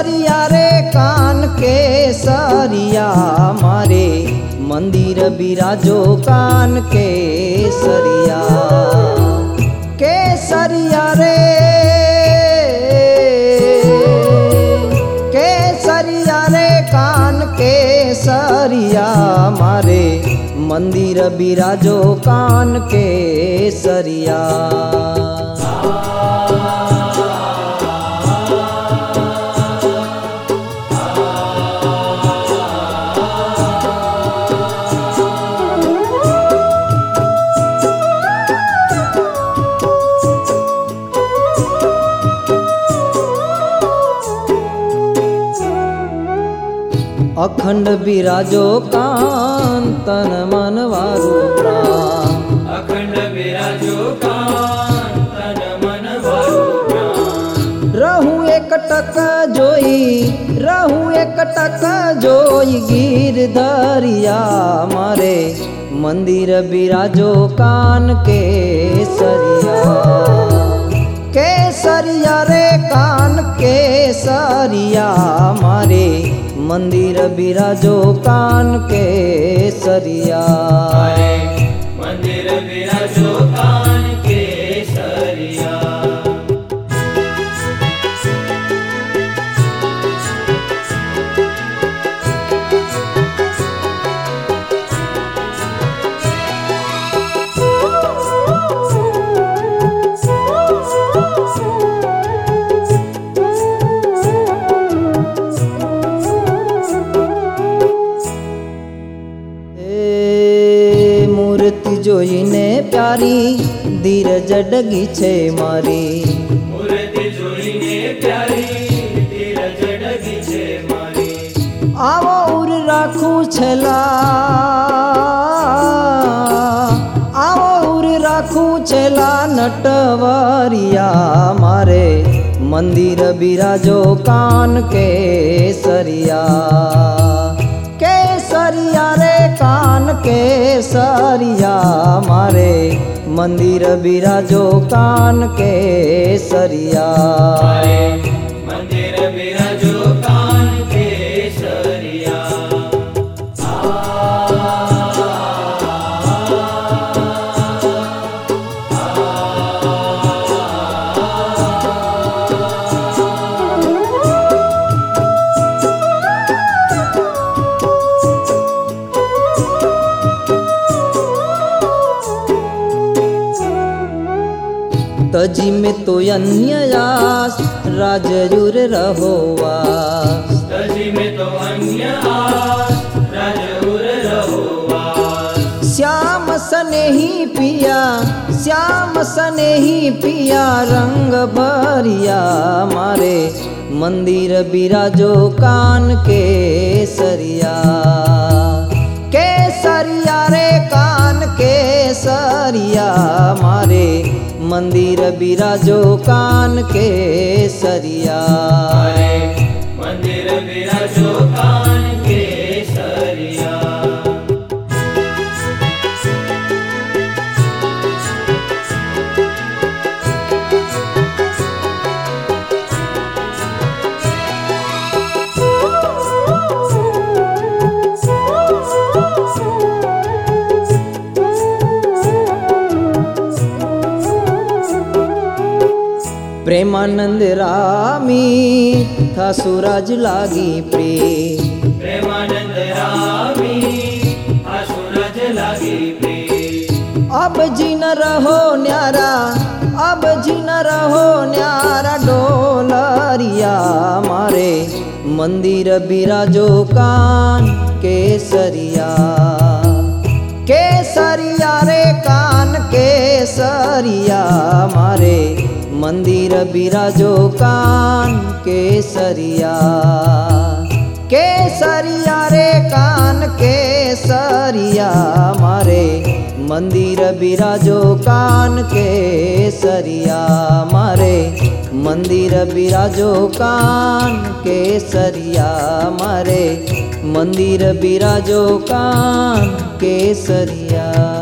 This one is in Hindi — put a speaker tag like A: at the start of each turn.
A: सरिया रे कान के सरिया मारे मंदिर बिराजो कान के सरिया के सरिया रे रे कान के सरिया मारे मंदिर बिराजो कान के सरिया અખંડ બિરાજો કાન તન મન વારું પ્રાણ
B: અખંડ બિરાજો કાન તન મન વારું પ્રાણ
A: રહું એક ટક જોઈ રહું એક ટક જોઈ ગીર ધરિયા મારે મંદિર બિરાજો કાન કે સરિયા કેસરિયા રે કાન કેસરિયા મારે मंदिर
B: बिराजो कान के सरिया मंदिर
A: बिराजो कान જોઈને પ્યારી ધીરજ ડગી છે મારી. આવો ઉર રાખું છેલા આવો ઉર રાખું છેલા નટવરિયા મારે. મંદિર બિરાજો કાન કે સરિયા के सरिया मारे
B: मंदिर बिराजो कान के सरिया।
A: कजी में तो अन्ययास राजयूर रहोवास
B: कजी में तो
A: श्याम सने ही पिया श्याम सने ही पिया रंग भरिया मारे मंदिर बिराजो कान के सरिया के सरिया रे कान के सरिया मंदिर बिराजो कान के सरिया प्रेमानंद रामी था सूरज लागी प्री।
B: प्रेमानंद रामी था सूरज लागी प्री।
A: अब जीना रहो न्यारा अब जी न रहो न्यारा डोलरिया मारे। मंदिर बीरा जो कान केसरिया। केसरिया रे कान केसरिया मारे। मंदिर बिराजो कान केसरिया। केसरिया रे कान केसरिया मारे। मंदिर बिराजो कान केसरिया मारे। मंदिर बिराजो कान केसरिया मारे। मंदिर बिराजो कान केसरिया।